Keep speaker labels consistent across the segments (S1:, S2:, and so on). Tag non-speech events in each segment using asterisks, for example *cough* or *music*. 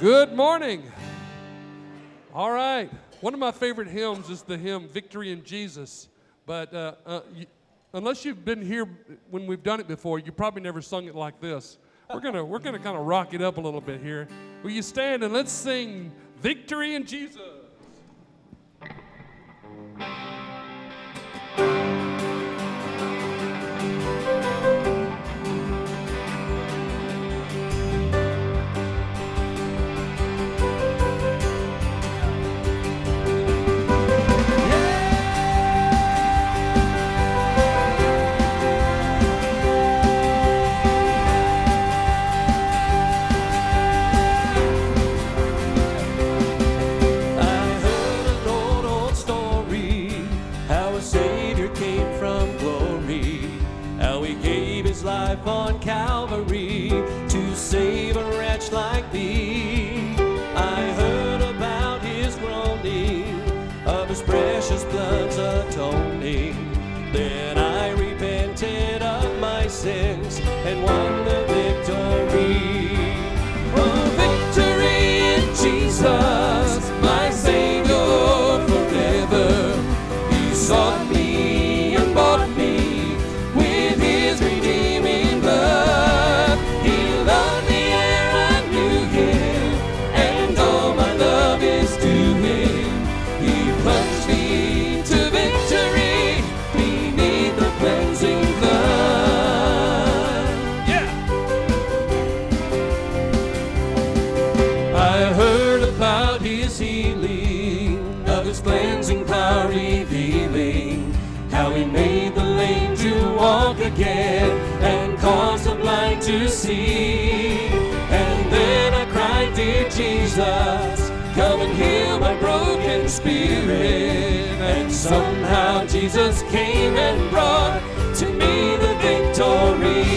S1: Good morning. All right. One of my favorite hymns is the hymn Victory in Jesus. But uh, uh, unless you've been here when we've done it before, you probably never sung it like this. We're going to we're going to kind of rock it up a little bit here. Will you stand and let's sing Victory in Jesus?
S2: And then I cried, Dear Jesus, come and heal my broken spirit. And somehow Jesus came and brought to me the victory.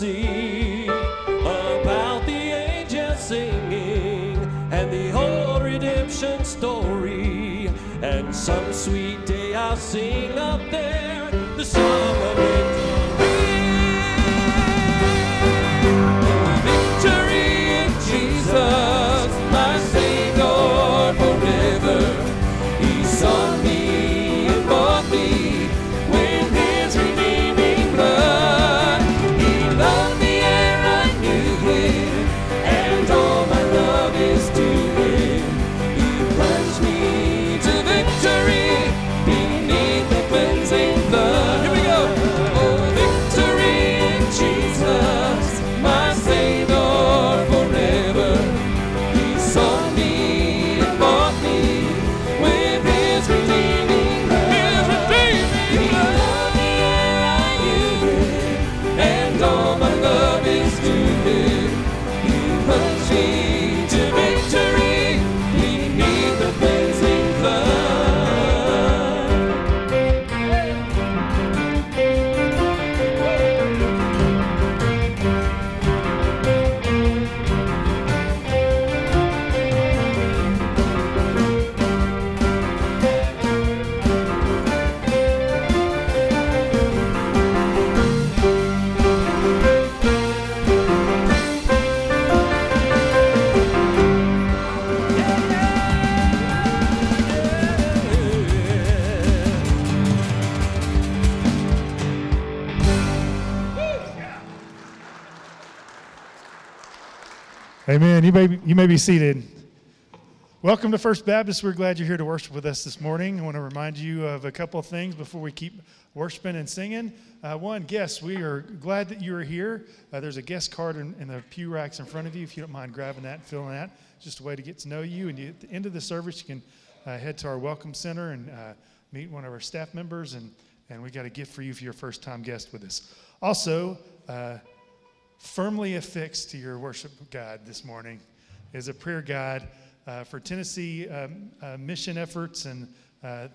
S2: see about the angels singing and the whole redemption story. And some sweet day I'll sing up there the song of.
S3: May, be, seated. Welcome to First Baptist. We're glad you're here to worship with us this morning. I want to remind you of a couple of things before we keep worshiping and singing. Uh, one, guests, we are glad that you are here. Uh, there's a guest card in, in, the pew racks in front of you if you don't mind grabbing that and filling that. Just a way to get to know you. And you, at the end of the service, you can uh, head to our Welcome Center and uh, meet one of our staff members. And, and we got a gift for you for your first time guest with us. Also, uh, firmly affixed to your worship guide this morning is a prayer guide uh, for Tennessee um, uh, mission efforts and uh,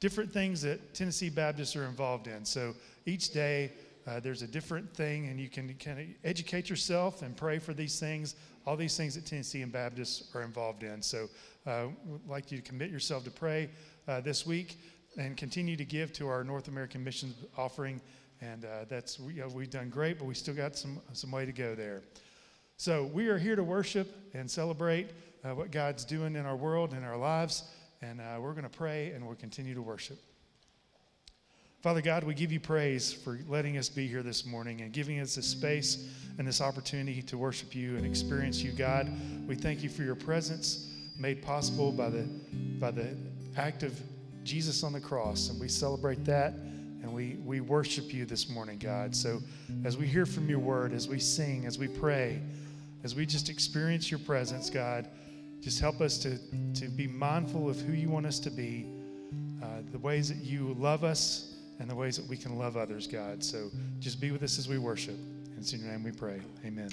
S3: different things that Tennessee Baptists are involved in. So each day uh, there's a different thing, and you can kind of educate yourself and pray for these things, all these things that Tennessee and Baptists are involved in. So uh, we'd like you to commit yourself to pray this week and continue to give to our North American Missions offering and uh, that's we, we've done great, but we still got some some way to go there. So we are here to worship and celebrate uh, what God's doing in our world and our lives, and uh, we're going to pray and we'll continue to worship. Father God, we give you praise for letting us be here this morning and giving us this space and this opportunity to worship you and experience you, God. We thank you for your presence made possible by the by the act of Jesus on the cross, and we celebrate that. And we, we worship you this morning, God. So as we hear from your word, as we sing, as we pray, as we just experience your presence, God, just help us to, to be mindful of who you want us to be, uh, the ways that you love us, and the ways that we can love others, God. So just be with us as we worship. And in your name we pray. Amen.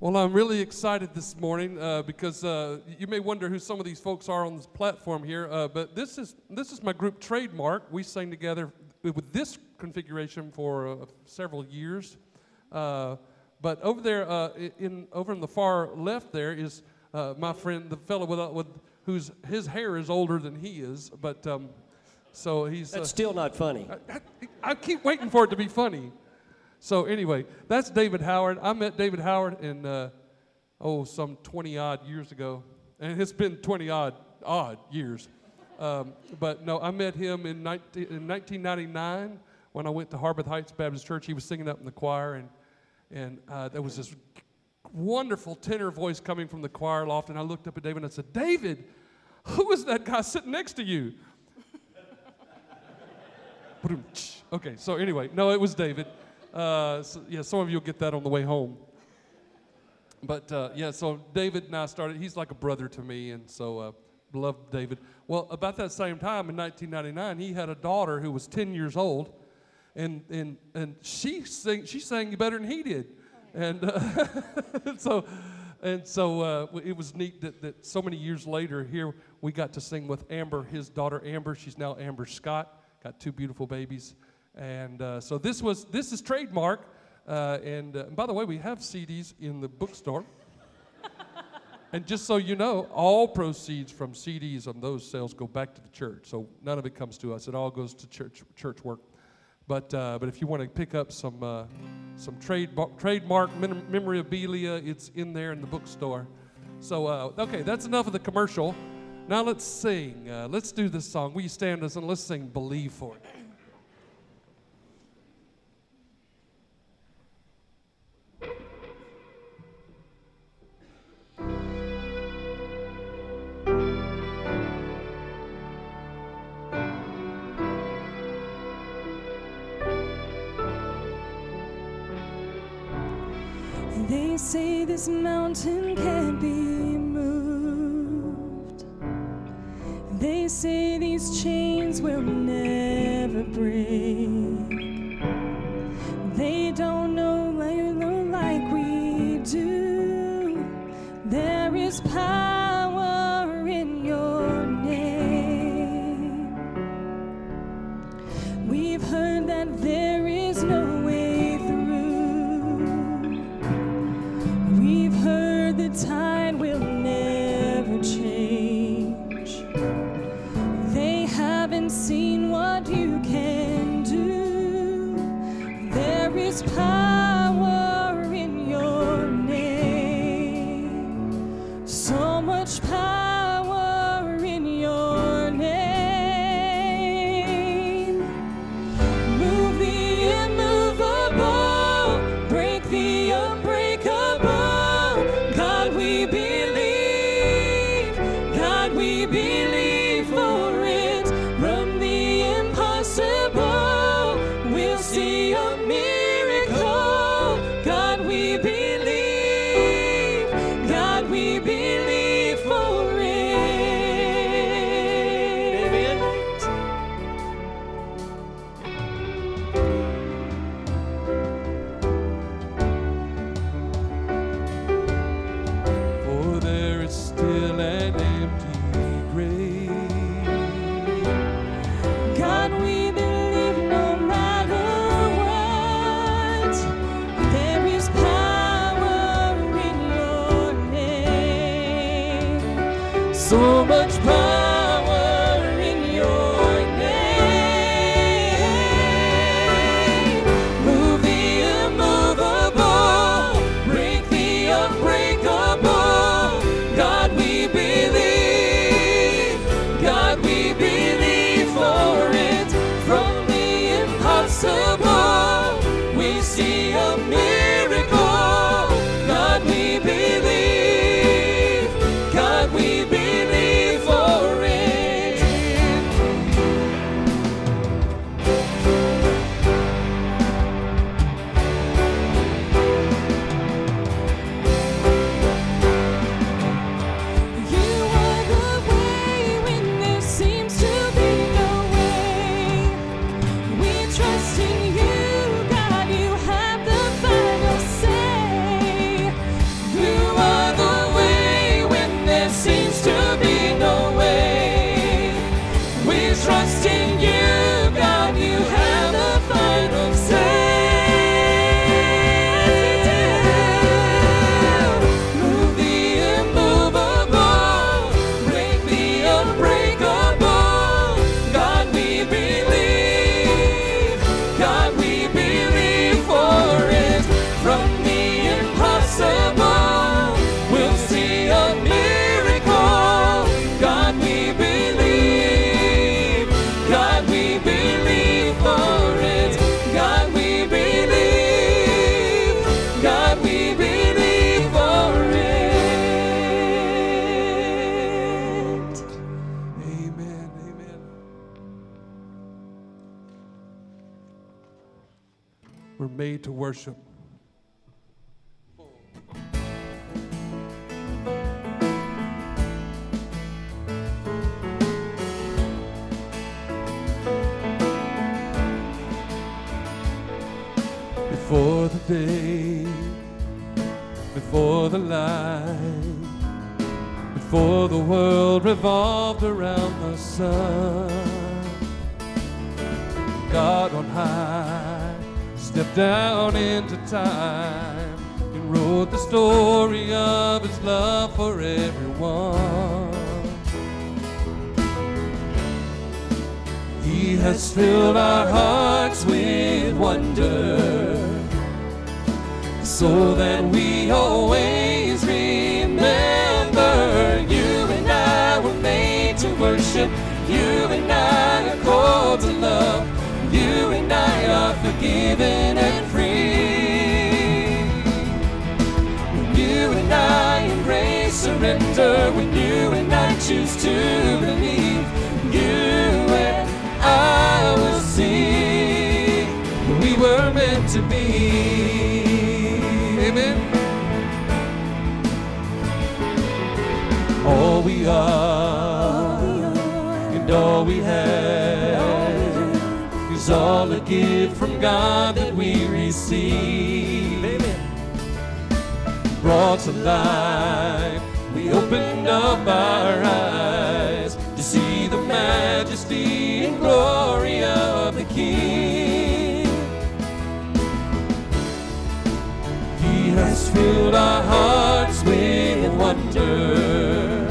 S1: Well, I'm really excited this morning uh, because uh, you may wonder who some of these folks are on this platform here, uh, but this is this is my group trademark. We sang together with this configuration for uh, several years. Uh, but over there, uh, in over in the far left, there is my friend, the fellow with, with whose his hair is older than he is, but um, so he's.
S2: That's still not funny.
S1: I, I, I keep waiting for it to be funny. So anyway, that's David Howard. I met David Howard in uh, oh some 20 odd years ago, and it's been 20 odd odd years. Um, but no, I met him in, 19, in 1999 when I went to Harpeth Heights Baptist Church. He was singing up in the choir, and and uh, there was this wonderful tenor voice coming from the choir loft. And I looked up at David and I said, David, who is that guy sitting next to you? *laughs* okay, so anyway, no, it was David. Uh, so, yeah, some of you will get that on the way home. But uh, yeah, so David and I started. He's like a brother to me, and so uh, love David. Well, about that same time in 1999, he had a daughter who was 10 years old, and and and she sang she sang better than he did, and uh, *laughs* so and so uh, it was neat that, that so many years later here we got to sing with Amber, his daughter Amber. She's now Amber Scott, got two beautiful babies. And uh, so this was this is trademark. Uh, and, uh, by the way, we have CDs in the bookstore. *laughs* and just so you know, all proceeds from CDs on those sales go back to the church. So none of it comes to us. It all goes to church church work. But uh, but if you want to pick up some uh, some trade trademark memorabilia, it's in there in the bookstore. So uh, okay, that's enough of the commercial. Now let's sing. let's do this song. Will you stand us and let's sing "Believe for It."
S4: They say this mountain can't be moved. They say these chains will never break.
S1: To worship. Into time and wrote the story of his love for everyone. He has filled our hearts with wonder so that we surrender, when you and I choose to believe, you and I will see we were meant to be. Amen. All we are and all we have is all a gift from God that we receive. Amen. Brought to life, we opened up our eyes to see the majesty and glory of the King. He has filled our hearts with wonder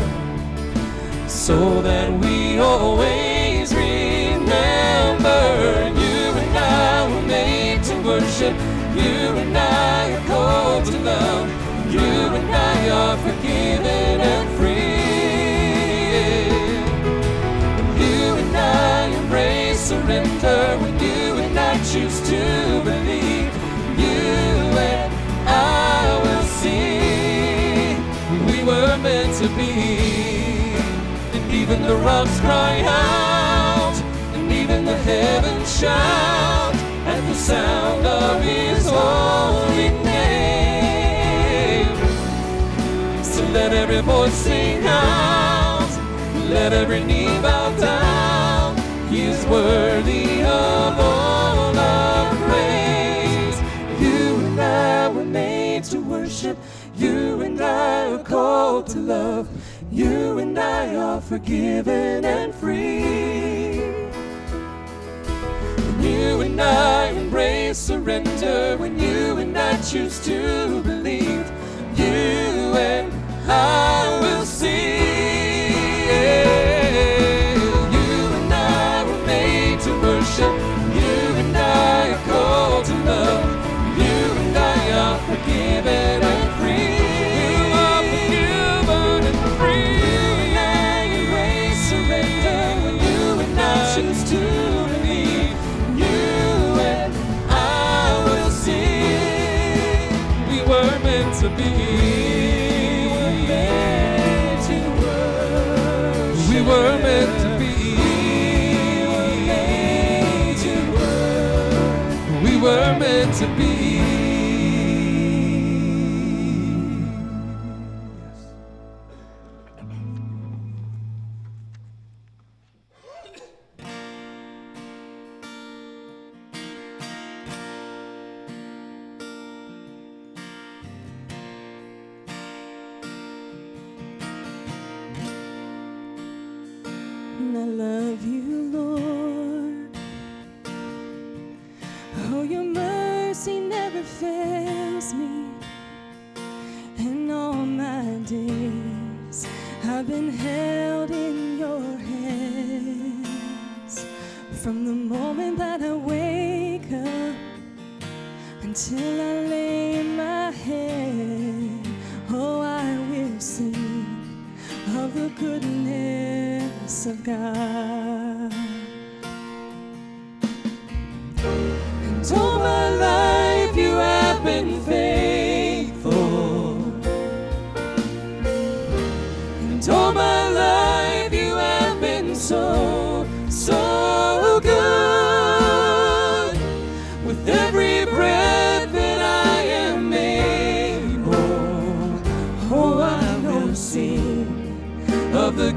S1: so that we always remember you and I were made to worship. You and I are called to love. To be. And even the rocks cry out, and even the heavens shout at the sound of His holy name. So let every voice sing out, let every knee bow down. He is worthy of all You and I are called to love. You and I are forgiven and free. When you and I embrace surrender, when you and I choose to believe, you and I will see.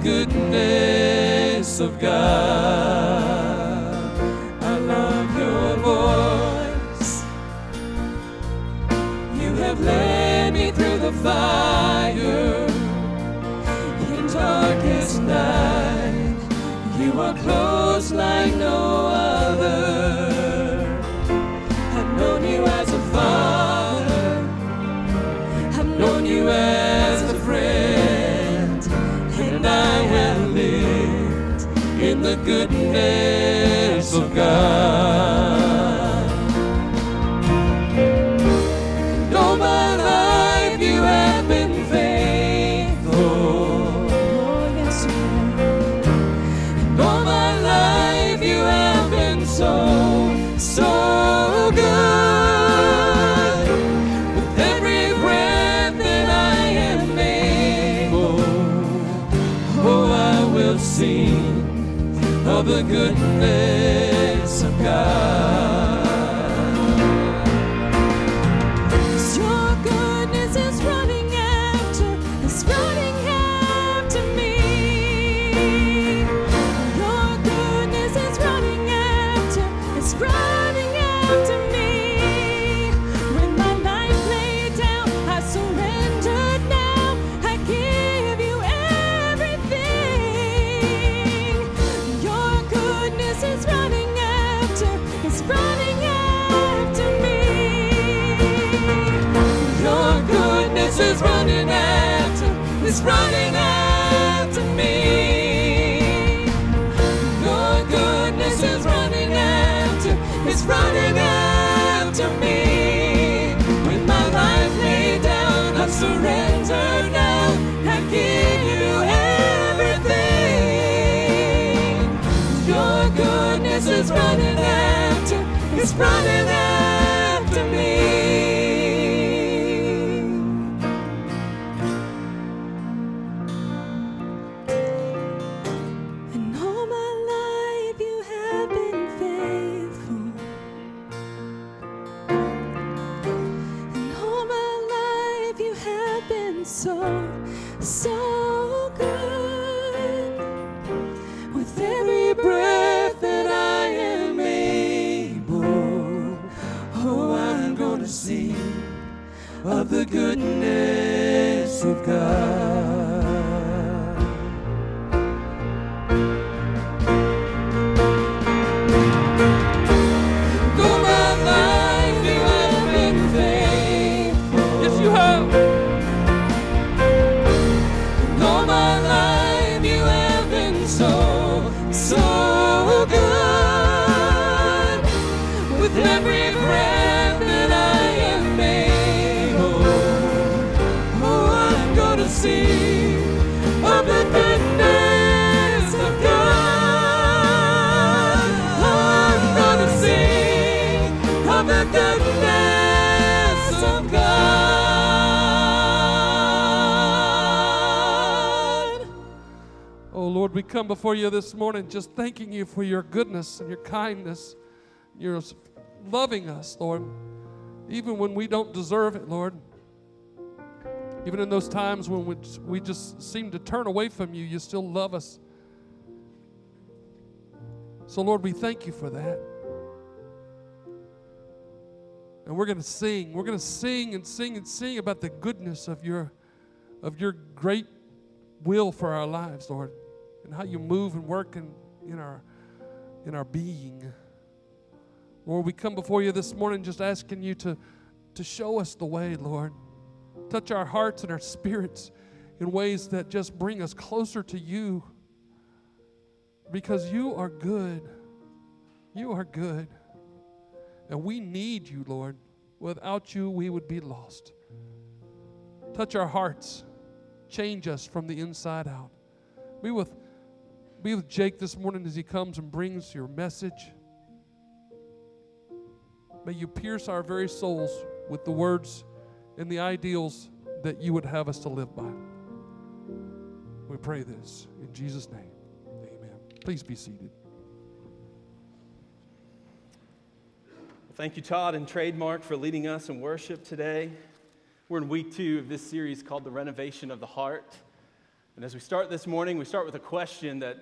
S4: Goodness of God. I love your voice. You have led me through the fire in darkest night. You are close like no goodness
S5: is running after, is running after me. Your goodness is running after, is running after me.
S4: With my life laid down, I surrender now. I give you everything. Your goodness is running after, is running after of God.
S1: We come before you this morning just thanking you for your goodness and your kindness. You're loving us, Lord, even when we don't deserve it, Lord. Even in those times when we, we just seem to turn away from you, you still love us. So, Lord, we thank you for that. And we're going to sing. We're going to sing and sing and sing about the goodness of your, of your great will for our lives, Lord, and how you move and work in, in, our, in our being. Lord, we come before you this morning just asking you to, to show us the way, Lord. Touch our hearts and our spirits in ways that just bring us closer to you because you are good. You are good. And we need you, Lord. Without you, we would be lost. Touch our hearts. Change us from the inside out. Be with, be with Jake this morning as he comes and brings your message. May you pierce our very souls with the words and the ideals that you would have us to live by. We pray this in Jesus' name. Amen. Please be seated.
S6: Thank you, Todd and Trademark, for leading us in worship today. We're in week two of this series called The Renovation of the Heart. And as we start this morning, we start with a question that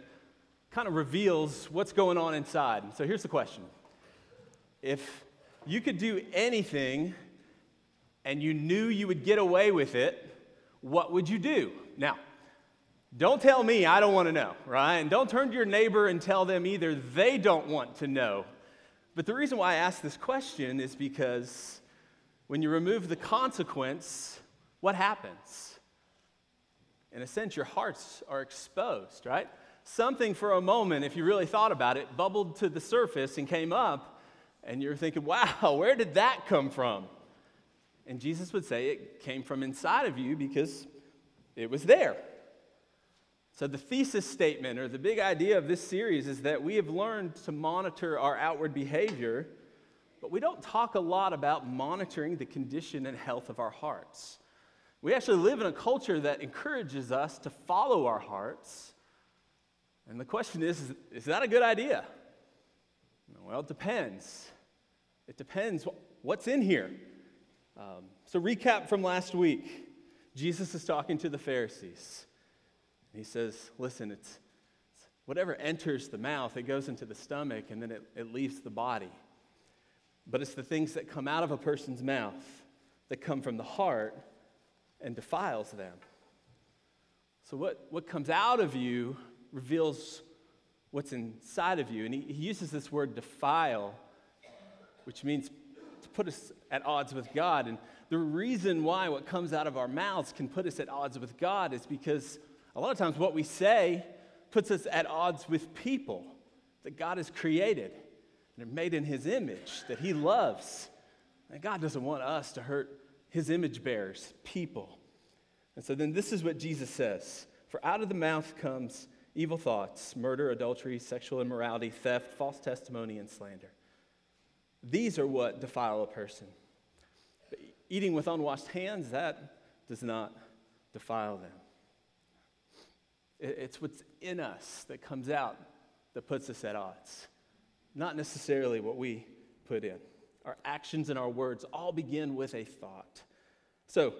S6: kind of reveals what's going on inside. So here's the question If you could do anything and you knew you would get away with it, what would you do? Now, don't tell me I don't want to know, right? And don't turn to your neighbor and tell them either they don't want to know. But the reason why I ask this question is because when you remove the consequence, what happens? In a sense, your hearts are exposed, right? Something for a moment, if you really thought about it, bubbled to the surface and came up, and you're thinking, wow, *laughs* where did that come from? And Jesus would say it came from inside of you because it was there. So, the thesis statement or the big idea of this series is that we have learned to monitor our outward behavior, but we don't talk a lot about monitoring the condition and health of our hearts. We actually live in a culture that encourages us to follow our hearts. And the question is is that a good idea? Well, it depends. It depends what's in here. Um, so, recap from last week Jesus is talking to the Pharisees. He says, Listen, it's, it's whatever enters the mouth, it goes into the stomach and then it, it leaves the body. But it's the things that come out of a person's mouth that come from the heart and defiles them. So, what, what comes out of you reveals what's inside of you. And he, he uses this word defile, which means to put us at odds with God. And the reason why what comes out of our mouths can put us at odds with God is because a lot of times, what we say puts us at odds with people that God has created and are made in His image, that He loves. And God doesn't want us to hurt His image bearers, people. And so then this is what Jesus says For out of the mouth comes evil thoughts, murder, adultery, sexual immorality, theft, false testimony, and slander. These are what defile a person. But eating with unwashed hands, that does not defile them. It's what's in us that comes out that puts us at odds, not necessarily what we put in. Our actions and our words all begin with a thought. So,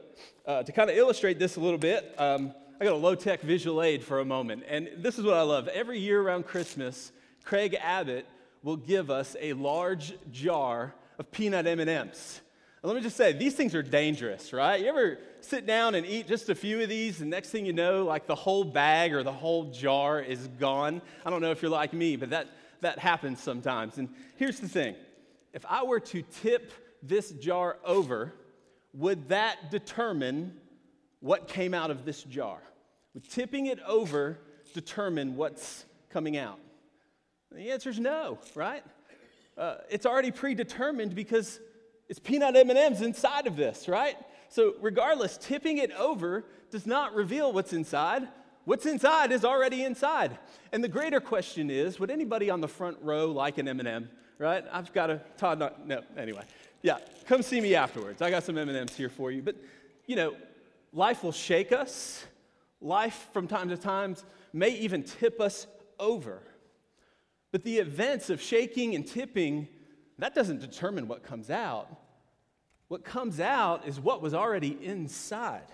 S6: uh, to kind of illustrate this a little bit, um, I got a low tech visual aid for a moment. And this is what I love. Every year around Christmas, Craig Abbott will give us a large jar of peanut M&Ms. And let me just say, these things are dangerous, right? You ever sit down and eat just a few of these, and next thing you know, like the whole bag or the whole jar is gone? I don't know if you're like me, but that, that happens sometimes. And here's the thing if I were to tip this jar over, would that determine what came out of this jar? Tipping it over determine what's coming out? The answer is no, right? Uh, it's already predetermined because it's peanut M&Ms inside of this, right? So regardless, tipping it over does not reveal what's inside. What's inside is already inside. And the greater question is, would anybody on the front row like an M&M, right? I've got a Todd not, no, anyway. Yeah, come see me afterwards. I got some M&Ms here for you. But, you know, life will shake us. Life from time to time may even tip us over. But the events of shaking and tipping that doesn't determine what comes out. What comes out is what was already inside.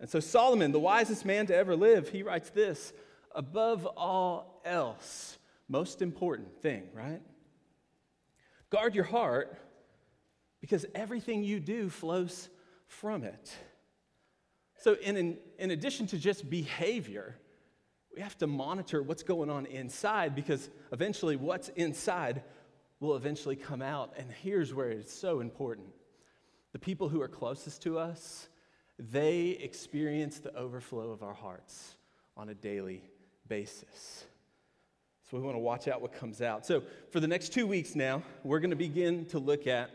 S6: And so, Solomon, the wisest man to ever live, he writes this above all else, most important thing, right? Guard your heart because everything you do flows from it. So, in, in, in addition to just behavior, we have to monitor what's going on inside because eventually what's inside will eventually come out. And here's where it's so important the people who are closest to us, they experience the overflow of our hearts on a daily basis. So we want to watch out what comes out. So for the next two weeks now, we're going to begin to look at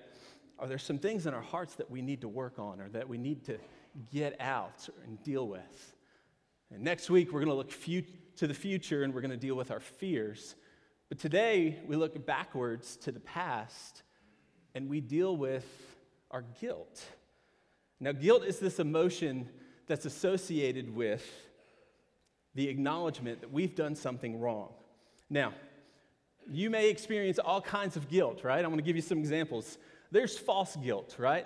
S6: are there some things in our hearts that we need to work on or that we need to get out and deal with? And next week, we're going to look to the future and we're going to deal with our fears. But today, we look backwards to the past and we deal with our guilt. Now, guilt is this emotion that's associated with the acknowledgement that we've done something wrong. Now, you may experience all kinds of guilt, right? I'm going to give you some examples. There's false guilt, right?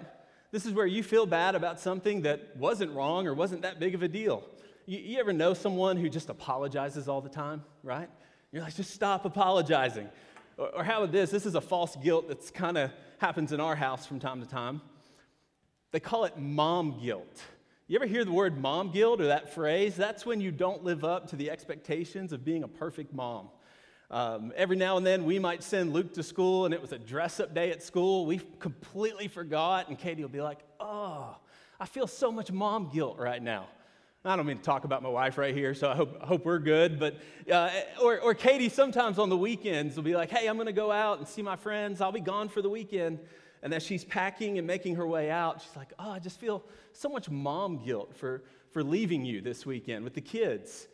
S6: This is where you feel bad about something that wasn't wrong or wasn't that big of a deal. You, you ever know someone who just apologizes all the time, right? You're like, just stop apologizing. Or, or how about this? This is a false guilt that's kind of happens in our house from time to time. They call it mom guilt. You ever hear the word mom guilt or that phrase? That's when you don't live up to the expectations of being a perfect mom. Um, every now and then we might send Luke to school and it was a dress up day at school. We completely forgot, and Katie will be like, Oh, I feel so much mom guilt right now. I don't mean to talk about my wife right here, so I hope, hope we're good. But, uh, or, or Katie sometimes on the weekends will be like, Hey, I'm going to go out and see my friends. I'll be gone for the weekend. And as she's packing and making her way out, she's like, Oh, I just feel so much mom guilt for, for leaving you this weekend with the kids.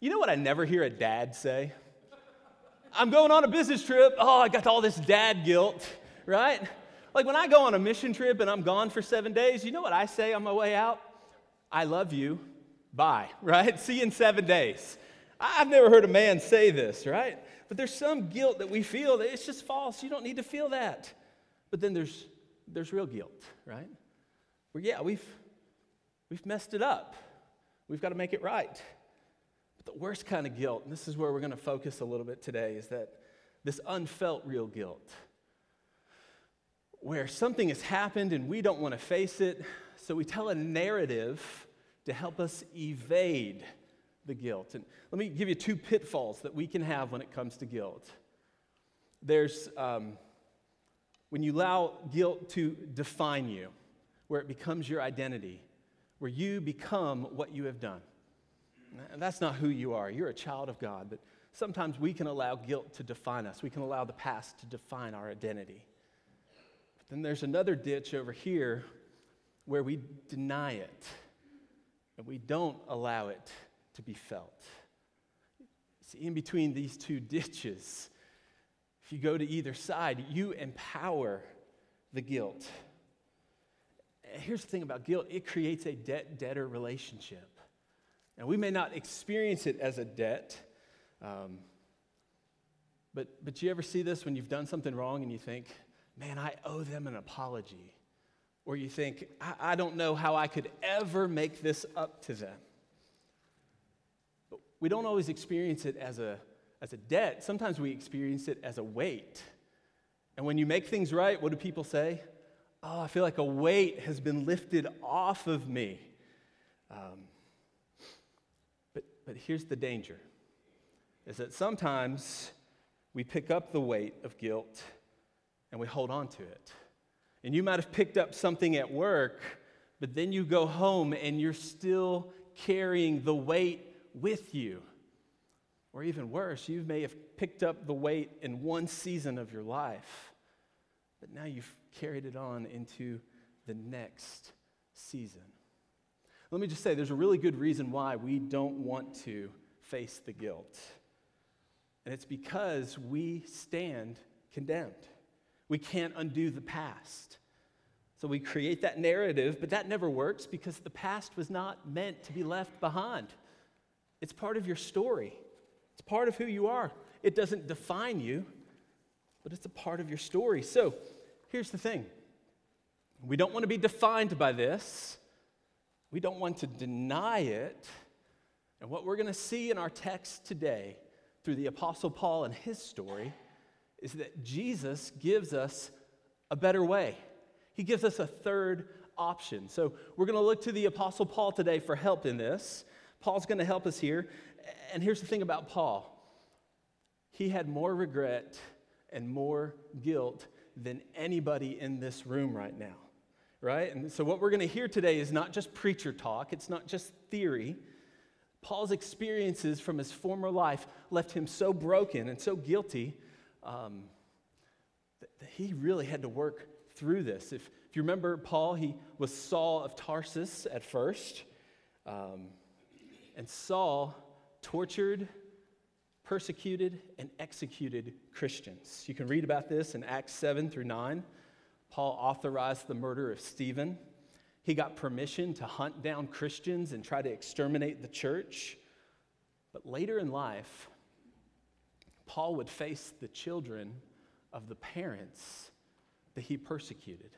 S6: You know what I never hear a dad say? I'm going on a business trip. Oh, I got all this dad guilt, right? Like when I go on a mission trip and I'm gone for seven days, you know what I say on my way out? I love you. Bye, *laughs* right? See you in seven days. I've never heard a man say this, right? But there's some guilt that we feel that it's just false. You don't need to feel that. But then there's, there's real guilt, right? Where, yeah, we've, we've messed it up. We've got to make it right. The worst kind of guilt, and this is where we're going to focus a little bit today, is that this unfelt real guilt. Where something has happened and we don't want to face it, so we tell a narrative to help us evade the guilt. And let me give you two pitfalls that we can have when it comes to guilt. There's um, when you allow guilt to define you, where it becomes your identity, where you become what you have done. That's not who you are. You're a child of God, but sometimes we can allow guilt to define us. We can allow the past to define our identity. But then there's another ditch over here where we deny it and we don't allow it to be felt. See, in between these two ditches, if you go to either side, you empower the guilt. Here's the thing about guilt it creates a debt debtor relationship. And we may not experience it as a debt, um, but, but you ever see this when you've done something wrong and you think, man, I owe them an apology? Or you think, I, I don't know how I could ever make this up to them. But we don't always experience it as a, as a debt, sometimes we experience it as a weight. And when you make things right, what do people say? Oh, I feel like a weight has been lifted off of me. Um, but, here's the danger is that sometimes we pick up the weight of guilt and we hold on to it. And you might have picked up something at work, but then you go home and you're still carrying the weight with you. Or even worse, you may have picked up the weight in one season of your life, but now you've carried it on into the next season. Let me just say there's a really good reason why we don't want to face the guilt. And it's because we stand condemned. We can't undo the past. So we create that narrative, but that never works because the past was not meant to be left behind. It's part of your story, it's part of who you are. It doesn't define you, but it's a part of your story. So here's the thing we don't want to be defined by this, we don't want to deny it. And what we're going to see in our text today through the Apostle Paul and his story is that Jesus gives us a better way. He gives us a third option. So we're going to look to the Apostle Paul today for help in this. Paul's going to help us here. And here's the thing about Paul he had more regret and more guilt than anybody in this room right now, right? And so, what we're going to hear today is not just preacher talk, it's not just theory. Paul's experiences from his former life left him so broken and so guilty um, that he really had to work through this. If, if you remember Paul, he was Saul of Tarsus at first. Um, and Saul tortured, persecuted, and executed Christians. You can read about this in Acts 7 through 9. Paul authorized the murder of Stephen. He got permission to hunt down Christians and try to exterminate the church. But later in life, Paul would face the children of the parents that he persecuted.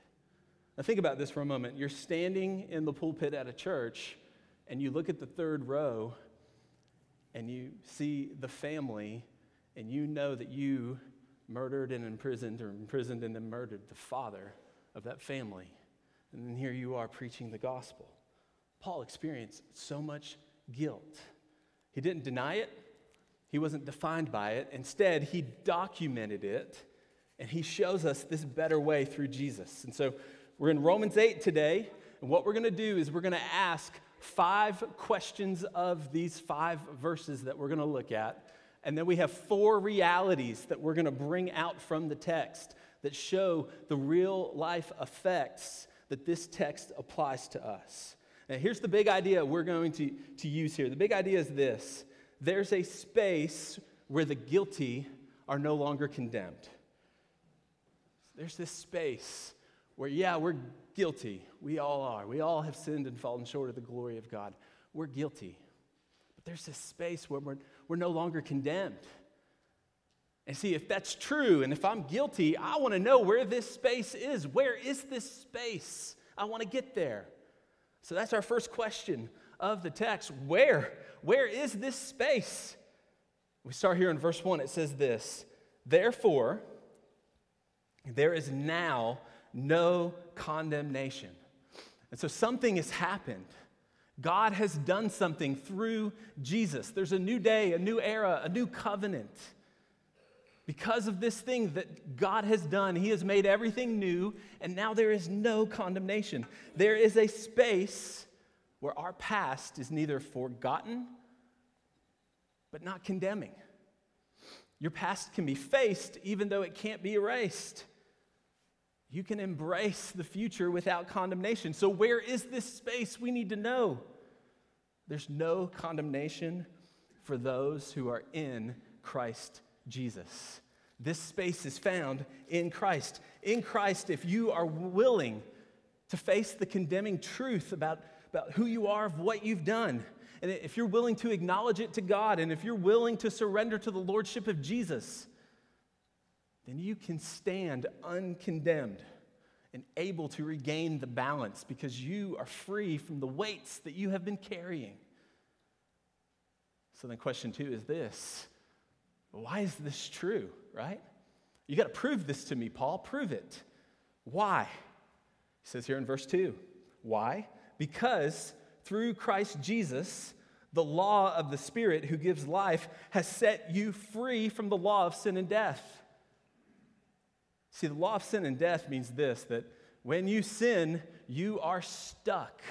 S6: Now, think about this for a moment. You're standing in the pulpit at a church, and you look at the third row and you see the family and you know that you murdered and imprisoned or imprisoned and then murdered the father of that family. And then here you are preaching the gospel. Paul experienced so much guilt. He didn't deny it, he wasn't defined by it. Instead, he documented it and he shows us this better way through Jesus. And so we're in Romans 8 today. And what we're going to do is we're going to ask five questions of these five verses that we're going to look at. And then we have four realities that we're going to bring out from the text that show the real life effects that this text applies to us. Now, here's the big idea we're going to, to use here. The big idea is this there's a space where the guilty are no longer condemned. There's this space where, yeah, we're guilty. We all are. We all have sinned and fallen short of the glory of God. We're guilty. But there's this space where we're, we're no longer condemned. And see, if that's true, and if I'm guilty, I want to know where this space is. Where is this space? I want to get there. So that's our first question of the text. Where? Where is this space? We start here in verse 1. It says this Therefore, there is now no condemnation. And so something has happened. God has done something through Jesus. There's a new day, a new era, a new covenant. Because of this thing that God has done, He has made everything new, and now there is no condemnation. There is a space where our past is neither forgotten but not condemning. Your past can be faced even though it can't be erased. You can embrace the future without condemnation. So, where is this space? We need to know. There's no condemnation for those who are in Christ Jesus. This space is found in Christ. In Christ, if you are willing to face the condemning truth about, about who you are, of what you've done, and if you're willing to acknowledge it to God, and if you're willing to surrender to the Lordship of Jesus, then you can stand uncondemned and able to regain the balance because you are free from the weights that you have been carrying. So then, question two is this why is this true, right? You got to prove this to me, Paul. Prove it. Why? He says here in verse 2 why? Because through Christ Jesus, the law of the Spirit who gives life has set you free from the law of sin and death. See, the law of sin and death means this that when you sin, you are stuck.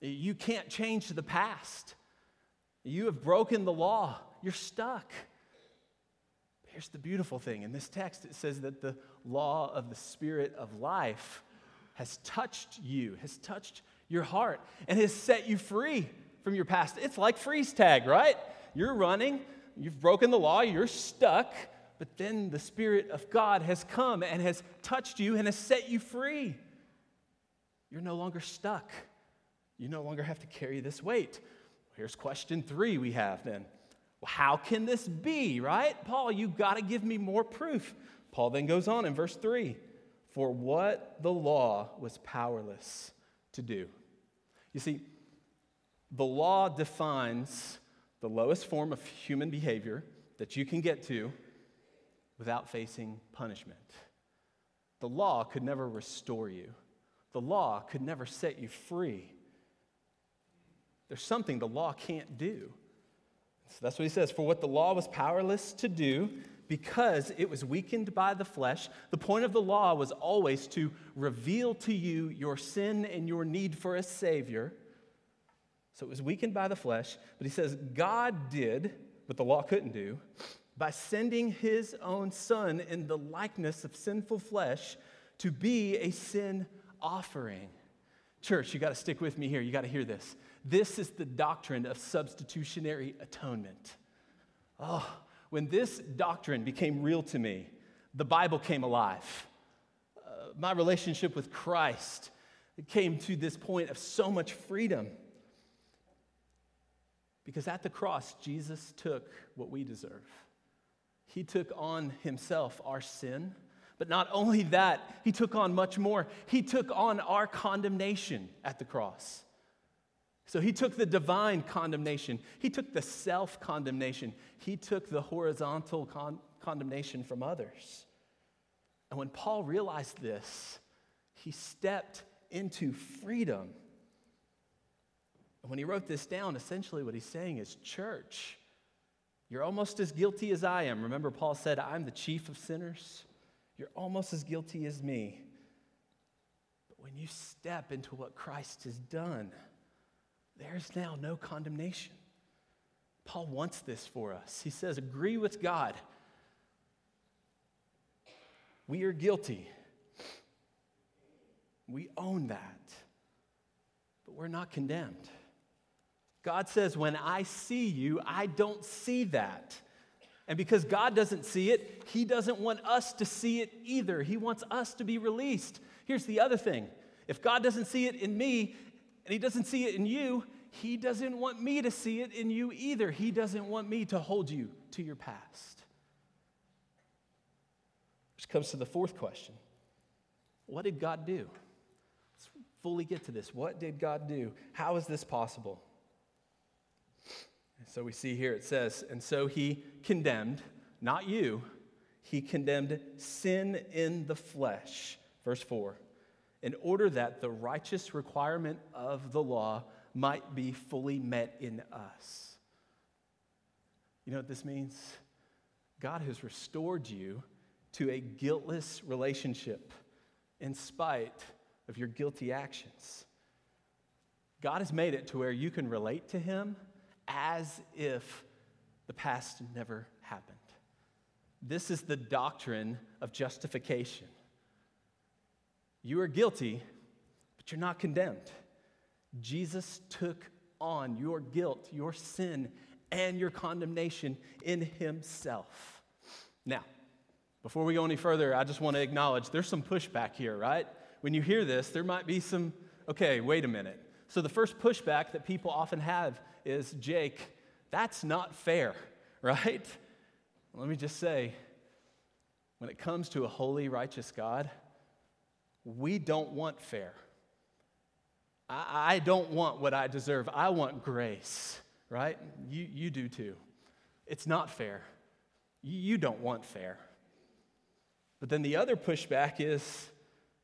S6: You can't change the past. You have broken the law. You're stuck. Here's the beautiful thing in this text it says that the law of the Spirit of life has touched you, has touched your heart, and has set you free from your past. It's like freeze tag, right? You're running, you've broken the law, you're stuck, but then the Spirit of God has come and has touched you and has set you free. You're no longer stuck. You no longer have to carry this weight. Here's question three we have then. Well, how can this be, right? Paul, you got to give me more proof. Paul then goes on in verse three for what the law was powerless to do. You see, the law defines the lowest form of human behavior that you can get to without facing punishment. The law could never restore you, the law could never set you free. There's something the law can't do. So that's what he says. For what the law was powerless to do, because it was weakened by the flesh, the point of the law was always to reveal to you your sin and your need for a Savior. So it was weakened by the flesh, but he says God did what the law couldn't do by sending his own Son in the likeness of sinful flesh to be a sin offering. Church, you got to stick with me here. You got to hear this. This is the doctrine of substitutionary atonement. Oh, when this doctrine became real to me, the Bible came alive. Uh, my relationship with Christ came to this point of so much freedom. Because at the cross, Jesus took what we deserve. He took on himself our sin. But not only that, he took on much more. He took on our condemnation at the cross. So he took the divine condemnation, he took the self condemnation, he took the horizontal con- condemnation from others. And when Paul realized this, he stepped into freedom. And when he wrote this down, essentially what he's saying is, Church, you're almost as guilty as I am. Remember, Paul said, I'm the chief of sinners. You're almost as guilty as me. But when you step into what Christ has done, there's now no condemnation. Paul wants this for us. He says, agree with God. We are guilty. We own that. But we're not condemned. God says, when I see you, I don't see that. And because God doesn't see it, He doesn't want us to see it either. He wants us to be released. Here's the other thing if God doesn't see it in me and He doesn't see it in you, He doesn't want me to see it in you either. He doesn't want me to hold you to your past. Which comes to the fourth question What did God do? Let's fully get to this. What did God do? How is this possible? So we see here it says, and so he condemned, not you, he condemned sin in the flesh. Verse 4 in order that the righteous requirement of the law might be fully met in us. You know what this means? God has restored you to a guiltless relationship in spite of your guilty actions. God has made it to where you can relate to Him as if the past never happened. This is the doctrine of justification. You are guilty, but you're not condemned. Jesus took on your guilt, your sin, and your condemnation in Himself. Now, before we go any further, I just want to acknowledge there's some pushback here, right? When you hear this, there might be some, okay, wait a minute. So the first pushback that people often have is, Jake, that's not fair, *laughs* right? Let me just say, when it comes to a holy, righteous God, we don't want fair. I, I don't want what I deserve. I want grace, right? You, you do too. It's not fair. You, don't want fair. But then the other pushback is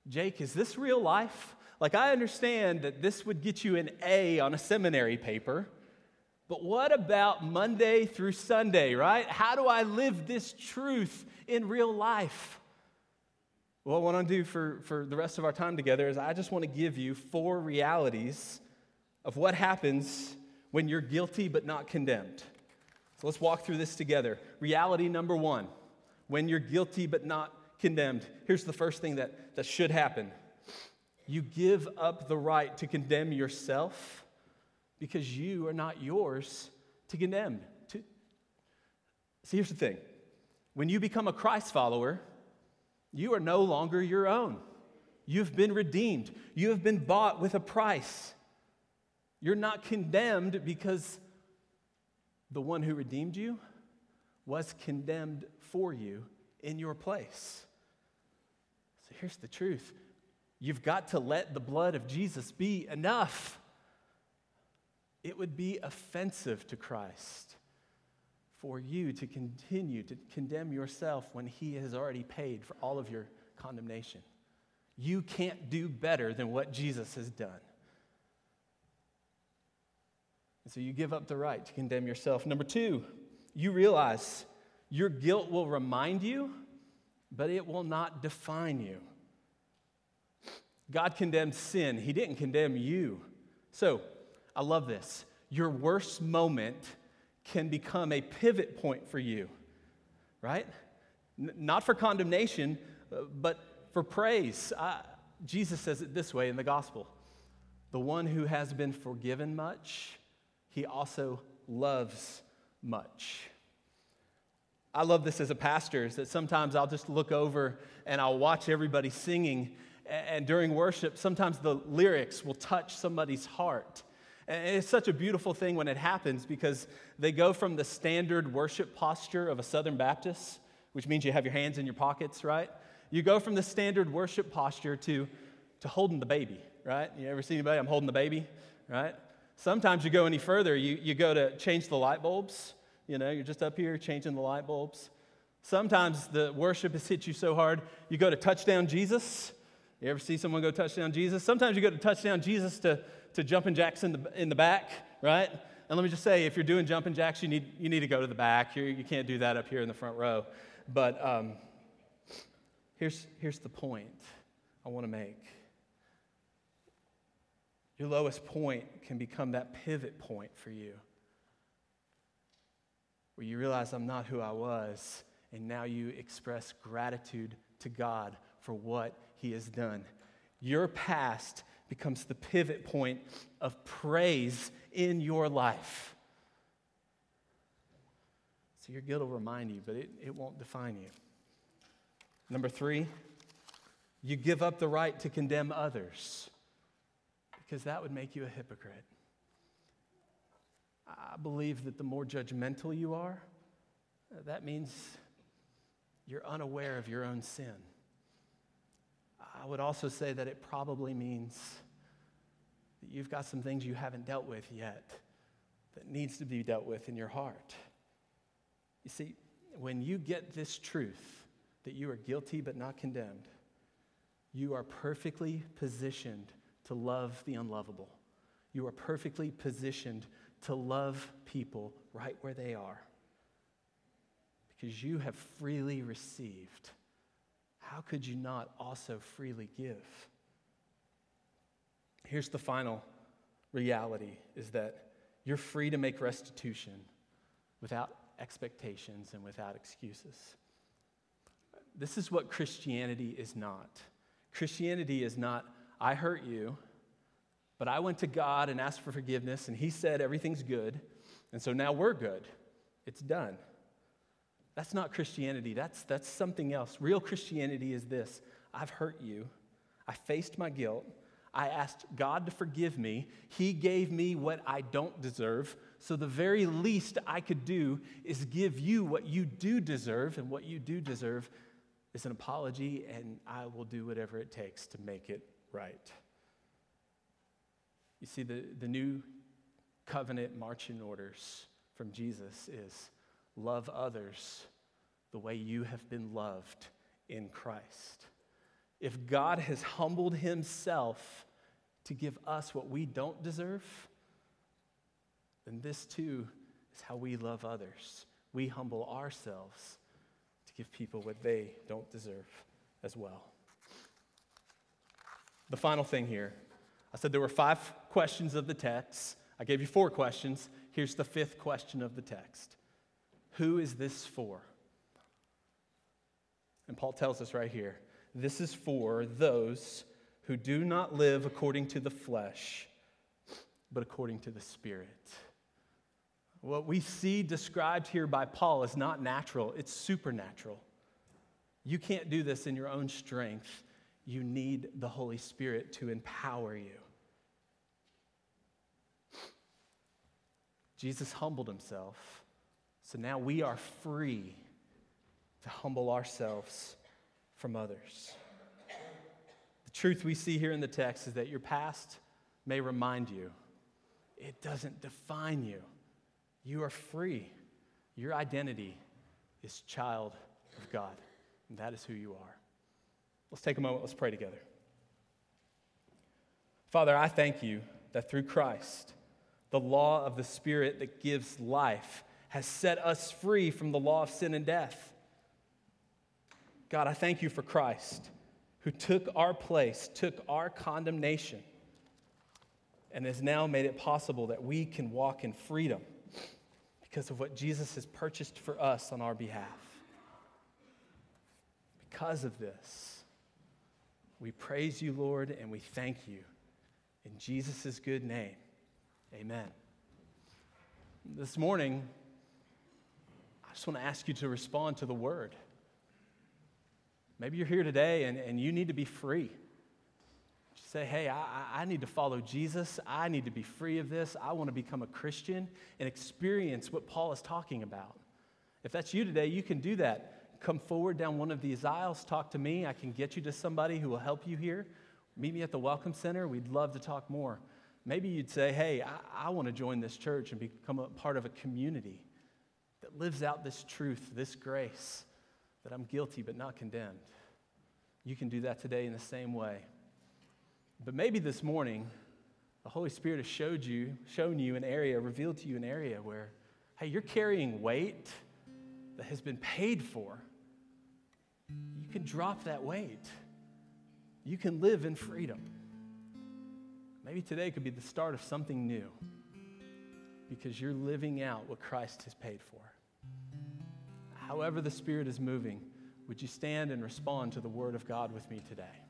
S6: Jake, is this real life? Like, I understand that this would get you an A on a seminary paper, but what about Monday through Sunday, right? How do I live this truth in real life? Well, what I want to do for, for the rest of our time together is I just want to give you four realities of what happens when you're guilty but not condemned. So let's walk through this together. Reality number one when you're guilty but not condemned. Here's the first thing that, that should happen you give up the right to condemn yourself because you are not yours to condemn. To... See, here's the thing when you become a Christ follower, you are no longer your own. You've been redeemed. You have been bought with a price. You're not condemned because the one who redeemed you was condemned for you in your place. So here's the truth you've got to let the blood of Jesus be enough. It would be offensive to Christ for you to continue to condemn yourself when He has already paid for all of your condemnation. You can't do better than what Jesus has done. And so you give up the right to condemn yourself. Number two, you realize your guilt will remind you, but it will not define you. God condemned sin, He didn't condemn you. So, I love this. Your worst moment can become a pivot point for you, right? N- not for condemnation, uh, but for praise. I, Jesus says it this way in the gospel The one who has been forgiven much, he also loves much. I love this as a pastor, is that sometimes I'll just look over and I'll watch everybody singing. And during worship, sometimes the lyrics will touch somebody's heart. And it's such a beautiful thing when it happens because they go from the standard worship posture of a Southern Baptist, which means you have your hands in your pockets, right? You go from the standard worship posture to, to holding the baby, right? You ever see anybody? I'm holding the baby, right? Sometimes you go any further, you, you go to change the light bulbs. You know, you're just up here changing the light bulbs. Sometimes the worship has hit you so hard, you go to touchdown Jesus. You ever see someone go touchdown Jesus? Sometimes you go to touchdown Jesus to, to jumping jacks in the, in the back, right? And let me just say, if you're doing jumping jacks, you need, you need to go to the back. You're, you can't do that up here in the front row. But um, here's, here's the point I want to make. Your lowest point can become that pivot point for you, where you realize I'm not who I was, and now you express gratitude to God for what He has done. Your past becomes the pivot point of praise in your life. So your guilt will remind you, but it, it won't define you. Number three, you give up the right to condemn others because that would make you a hypocrite. I believe that the more judgmental you are, that means you're unaware of your own sin. I would also say that it probably means that you've got some things you haven't dealt with yet that needs to be dealt with in your heart. You see, when you get this truth that you are guilty but not condemned, you are perfectly positioned to love the unlovable. You are perfectly positioned to love people right where they are because you have freely received. How could you not also freely give? Here's the final reality is that you're free to make restitution without expectations and without excuses. This is what Christianity is not. Christianity is not, I hurt you, but I went to God and asked for forgiveness, and He said everything's good, and so now we're good. It's done. That's not Christianity. That's, that's something else. Real Christianity is this I've hurt you. I faced my guilt. I asked God to forgive me. He gave me what I don't deserve. So the very least I could do is give you what you do deserve. And what you do deserve is an apology, and I will do whatever it takes to make it right. You see, the, the new covenant marching orders from Jesus is love others the way you have been loved in Christ. If God has humbled himself to give us what we don't deserve, then this too is how we love others. We humble ourselves to give people what they don't deserve as well. The final thing here I said there were five questions of the text. I gave you four questions. Here's the fifth question of the text Who is this for? And Paul tells us right here this is for those who do not live according to the flesh, but according to the Spirit. What we see described here by Paul is not natural, it's supernatural. You can't do this in your own strength. You need the Holy Spirit to empower you. Jesus humbled himself, so now we are free to humble ourselves from others. The truth we see here in the text is that your past may remind you, it doesn't define you. You are free. Your identity is child of God, and that is who you are. Let's take a moment, let's pray together. Father, I thank you that through Christ, the law of the Spirit that gives life has set us free from the law of sin and death. God, I thank you for Christ who took our place, took our condemnation, and has now made it possible that we can walk in freedom because of what Jesus has purchased for us on our behalf. Because of this, we praise you, Lord, and we thank you. In Jesus' good name, amen. This morning, I just want to ask you to respond to the word. Maybe you're here today and, and you need to be free. say, hey, I, I need to follow Jesus. I need to be free of this. I want to become a Christian and experience what Paul is talking about. If that's you today, you can do that. Come forward down one of these aisles, talk to me. I can get you to somebody who will help you here. Meet me at the Welcome Center. We'd love to talk more. Maybe you'd say, hey, I, I want to join this church and become a part of a community that lives out this truth, this grace, that I'm guilty but not condemned. You can do that today in the same way. But maybe this morning, the Holy Spirit has showed you, shown you an area, revealed to you an area where, hey, you're carrying weight that has been paid for. You can drop that weight. You can live in freedom. Maybe today could be the start of something new because you're living out what Christ has paid for. However, the Spirit is moving, would you stand and respond to the Word of God with me today?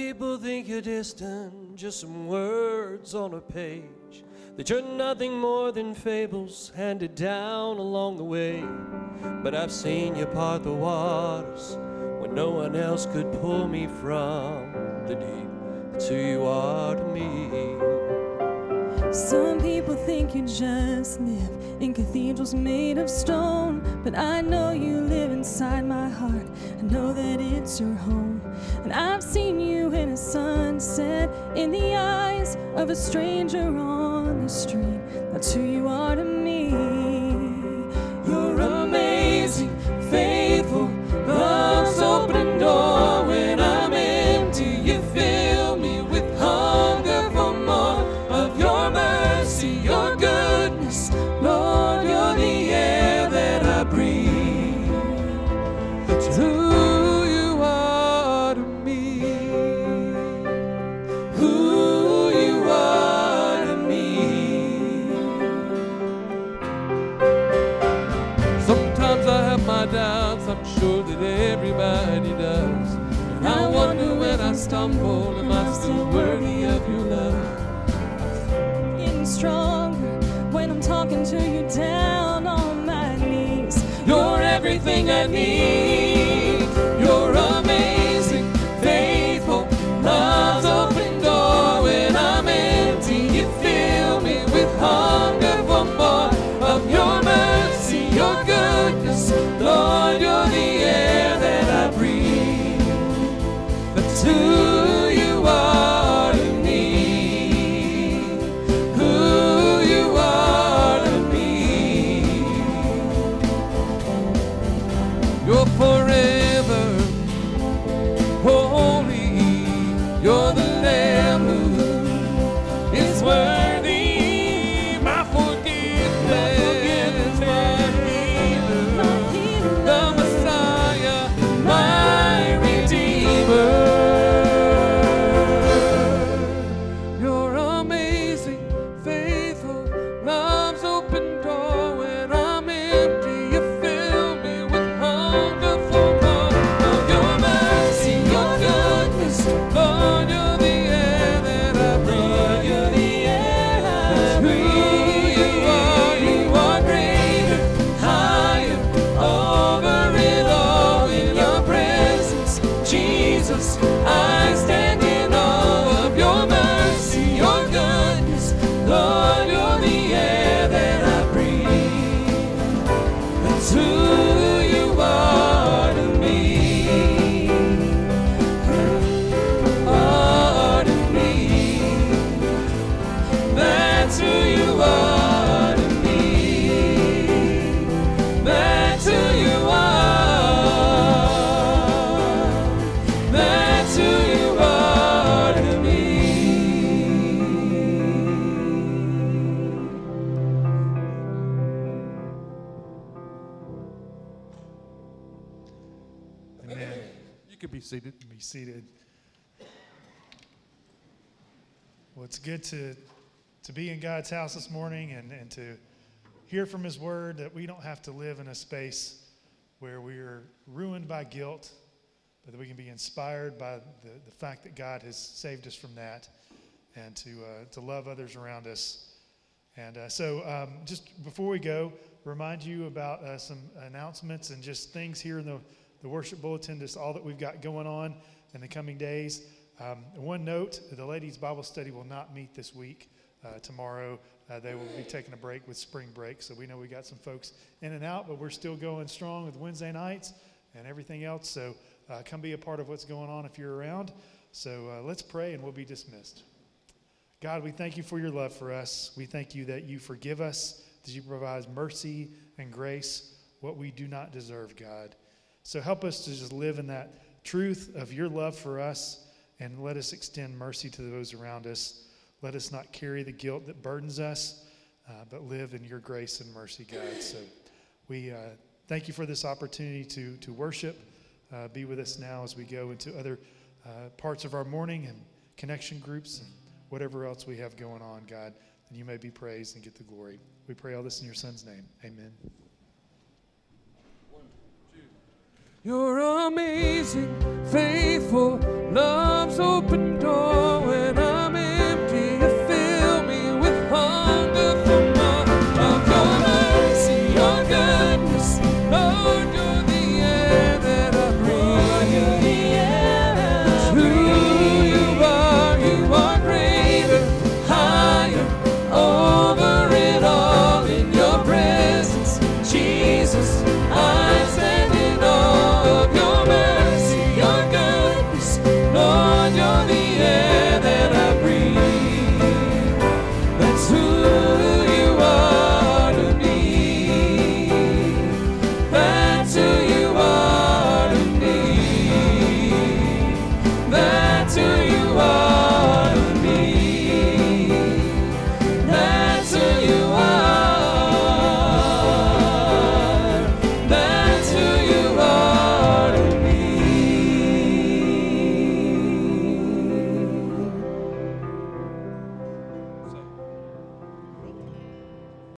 S2: People think you're distant, just some words on a page. That you're nothing more than fables handed down along the way. But I've seen you part the waters when no one else could pull me from the deep. That's who you are to me.
S4: Some people think you just live in cathedrals made of stone, but I know you live inside my heart. I know that it's your home. And I've seen you in a sunset in the eyes of a stranger on the street. That's who you are to me.
S1: Everything seated.
S3: Well, it's good to, to be in God's house this morning and, and to hear from His Word that we don't have to live in a space where we are ruined by guilt, but that we can be inspired by the, the fact that God has saved us from that and to, uh, to love others around us And uh, so, um, just before we go, remind you about uh, some announcements and just things here in the, the worship bulletin, just all that we've got going on in the coming days. Um, one note the ladies' Bible study will not meet this week. Uh, tomorrow, uh, they will be taking a break with spring break. So we know we got some folks in and out, but we're still going strong with Wednesday nights and everything else. So uh, come be a part of what's going on if you're around. So uh, let's pray and we'll be dismissed. God, we thank you for your love for us. We thank you that you forgive us, that you provide mercy and grace, what we do not deserve, God. So help us to just live in that truth of your love for us and let us extend mercy to those around us. Let us not carry the guilt that burdens us, uh, but live in your grace and mercy, God. So we uh, thank you for this opportunity to, to worship. Uh, be with us now as we go into other uh, parts of our morning and connection groups and whatever else we have going on, God. And you may be praised and get the glory. We pray all this in your son's name. Amen.
S1: You're amazing, faithful love's open door